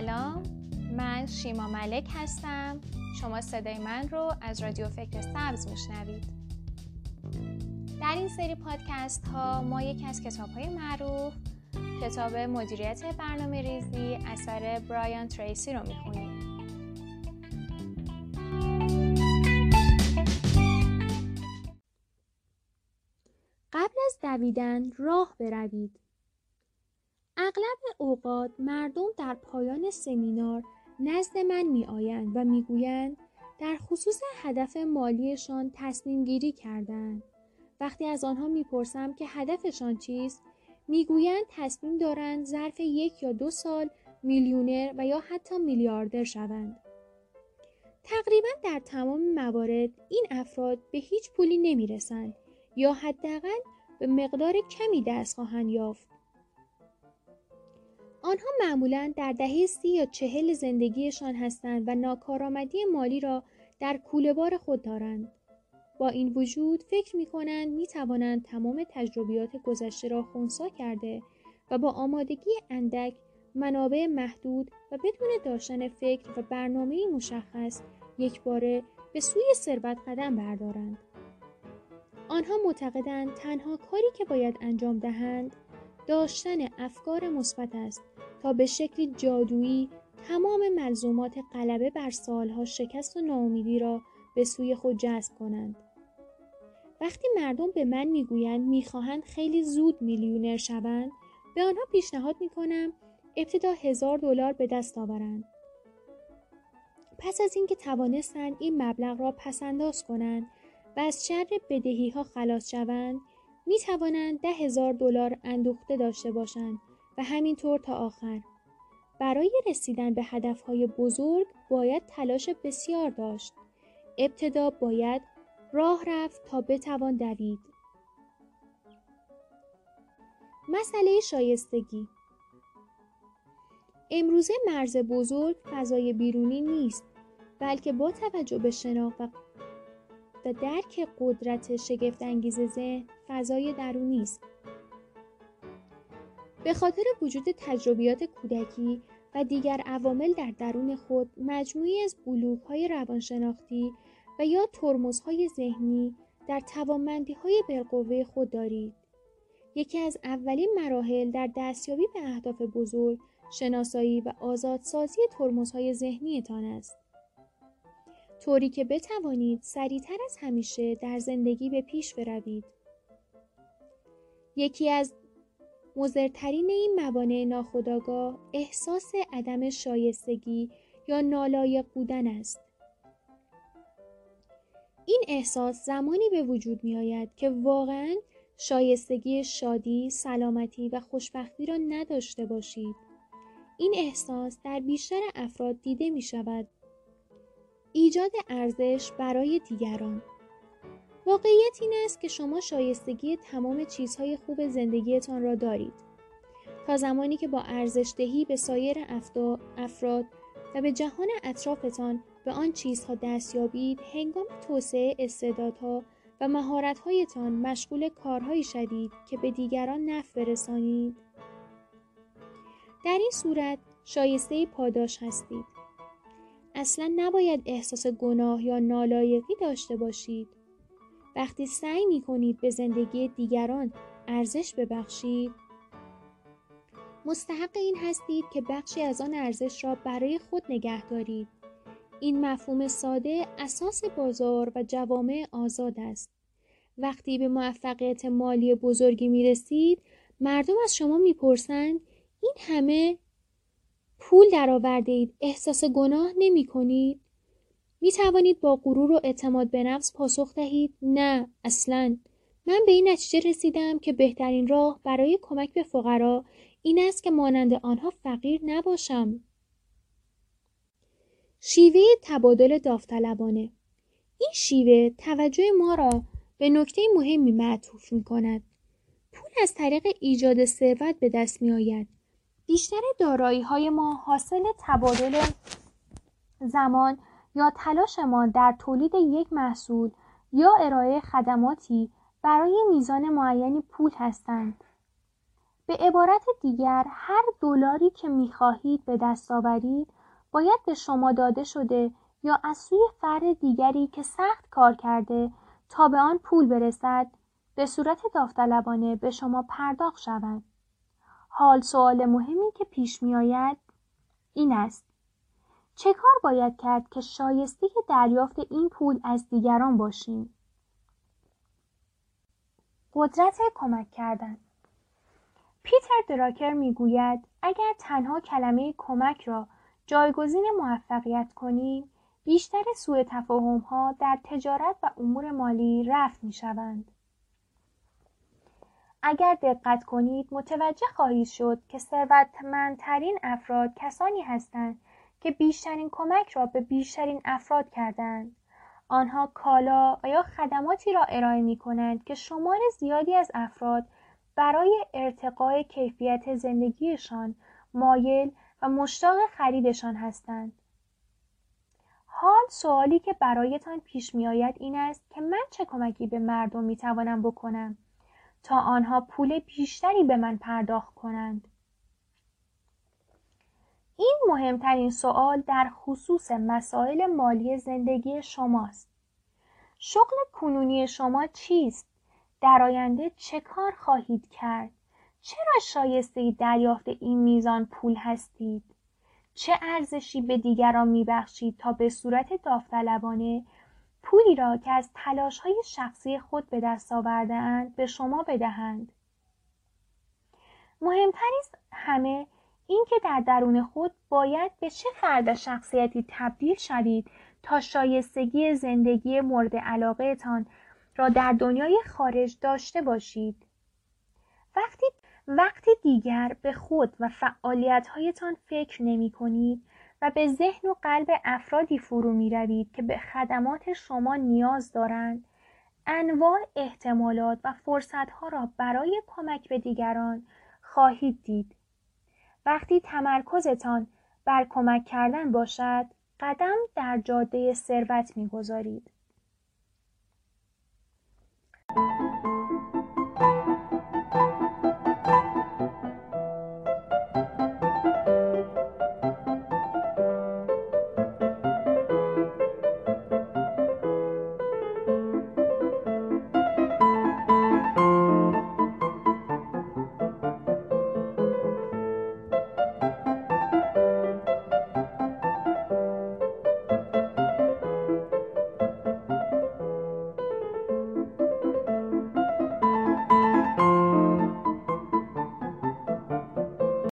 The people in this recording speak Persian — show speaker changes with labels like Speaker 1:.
Speaker 1: سلام من شیما ملک هستم. شما صدای من رو از رادیو فکر سبز میشنوید. در این سری پادکست ها ما یکی از کتاب های معروف کتاب مدیریت برنامه ریزی اثر برایان تریسی رو می‌خونیم. قبل از دویدن راه بروید. اغلب اوقات مردم در پایان سمینار نزد من می آیند و می گویند در خصوص هدف مالیشان تصمیم گیری کردند. وقتی از آنها می‌پرسم که هدفشان چیست می‌گویند تصمیم دارند ظرف یک یا دو سال میلیونر و یا حتی میلیاردر شوند. تقریبا در تمام موارد این افراد به هیچ پولی نمی‌رسند یا حداقل به مقدار کمی دست خواهند یافت. آنها معمولا در دهه سی یا چهل زندگیشان هستند و ناکارآمدی مالی را در کوله بار خود دارند. با این وجود فکر می کنند می توانند تمام تجربیات گذشته را خونسا کرده و با آمادگی اندک منابع محدود و بدون داشتن فکر و برنامه مشخص یک باره به سوی ثروت قدم بردارند. آنها معتقدند تنها کاری که باید انجام دهند داشتن افکار مثبت است تا به شکلی جادویی تمام ملزومات غلبه بر سالها شکست و ناامیدی را به سوی خود جذب کنند. وقتی مردم به من می‌گویند می‌خواهند خیلی زود میلیونر شوند به آنها پیشنهاد می‌کنم ابتدا هزار دلار به دست آورند پس از اینکه توانستند این مبلغ را پسنداز کنند و از شر بدهی خلاص شوند می توانند ده هزار دلار اندوخته داشته باشند و همینطور تا آخر. برای رسیدن به هدفهای بزرگ باید تلاش بسیار داشت. ابتدا باید راه رفت تا بتوان دوید. مسئله شایستگی امروزه مرز بزرگ فضای بیرونی نیست بلکه با توجه به شناخت و و درک قدرت شگفت انگیز ذهن فضای درونی است. به خاطر وجود تجربیات کودکی و دیگر عوامل در درون خود مجموعی از بلوک های روانشناختی و یا ترمزهای ذهنی در توانمندی های بالقوه خود دارید. یکی از اولین مراحل در دستیابی به اهداف بزرگ شناسایی و آزادسازی ترمزهای ذهنیتان است. طوری که بتوانید سریعتر از همیشه در زندگی به پیش بروید. یکی از مزرترین این موانع ناخودآگاه احساس عدم شایستگی یا نالایق بودن است. این احساس زمانی به وجود می آید که واقعا شایستگی شادی، سلامتی و خوشبختی را نداشته باشید. این احساس در بیشتر افراد دیده می شود ایجاد ارزش برای دیگران. واقعیت این است که شما شایستگی تمام چیزهای خوب زندگیتان را دارید. تا زمانی که با ارزش دهی به سایر افراد و به جهان اطرافتان به آن چیزها دست یابید هنگام توسعه استعدادها و مهارتهایتان مشغول کارهایی شوید که به دیگران نفع برسانید. در این صورت شایسته پاداش هستید. اصلا نباید احساس گناه یا نالایقی داشته باشید. وقتی سعی می کنید به زندگی دیگران ارزش ببخشید مستحق این هستید که بخشی از آن ارزش را برای خود نگه دارید. این مفهوم ساده اساس بازار و جوامع آزاد است. وقتی به موفقیت مالی بزرگی می رسید، مردم از شما می‌پرسند این همه پول درآورده اید احساس گناه نمی کنید؟ می توانید با غرور و اعتماد به نفس پاسخ دهید. نه اصلا. من به این نتیجه رسیدم که بهترین راه برای کمک به فقرا این است که مانند آنها فقیر نباشم. شیوه تبادل داوطلبانه. این شیوه توجه ما را به نکته مهمی معطوف می کند. پول از طریق ایجاد ثروت به دست می آید بیشتر دارایی های ما حاصل تبادل زمان یا تلاشمان در تولید یک محصول یا ارائه خدماتی برای میزان معینی پول هستند. به عبارت دیگر هر دلاری که می‌خواهید به دست آورید باید به شما داده شده یا از سوی فرد دیگری که سخت کار کرده تا به آن پول برسد به صورت داوطلبانه به شما پرداخت شود حال سوال مهمی که پیش می آید این است. چه کار باید کرد که شایسته دریافت این پول از دیگران باشیم؟ قدرت کمک کردن. پیتر دراکر می‌گوید اگر تنها کلمه کمک را جایگزین موفقیت کنیم بیشتر سوء تفاهم ها در تجارت و امور مالی رفت می شوند. اگر دقت کنید متوجه خواهید شد که ثروتمندترین افراد کسانی هستند که بیشترین کمک را به بیشترین افراد کردند. آنها کالا یا خدماتی را ارائه می کنند که شمار زیادی از افراد برای ارتقای کیفیت زندگیشان مایل و مشتاق خریدشان هستند. حال سوالی که برایتان پیش می آید این است که من چه کمکی به مردم می توانم بکنم تا آنها پول بیشتری به من پرداخت کنند. این مهمترین سوال در خصوص مسائل مالی زندگی شماست. شغل کنونی شما چیست؟ در آینده چه کار خواهید کرد؟ چرا شایسته دریافت این میزان پول هستید؟ چه ارزشی به دیگران میبخشید تا به صورت داوطلبانه پولی را که از تلاش های شخصی خود به دست آورده اند به شما بدهند؟ مهمتر است همه اینکه در درون خود باید به چه فرد شخصیتی تبدیل شوید تا شایستگی زندگی مورد علاقهتان را در دنیای خارج داشته باشید. وقتی وقتی دیگر به خود و فعالیتهایتان فکر نمی کنید و به ذهن و قلب افرادی فرو می روید که به خدمات شما نیاز دارند. انواع احتمالات و فرصتها را برای کمک به دیگران خواهید دید. وقتی تمرکزتان بر کمک کردن باشد قدم در جاده ثروت می‌گذارید.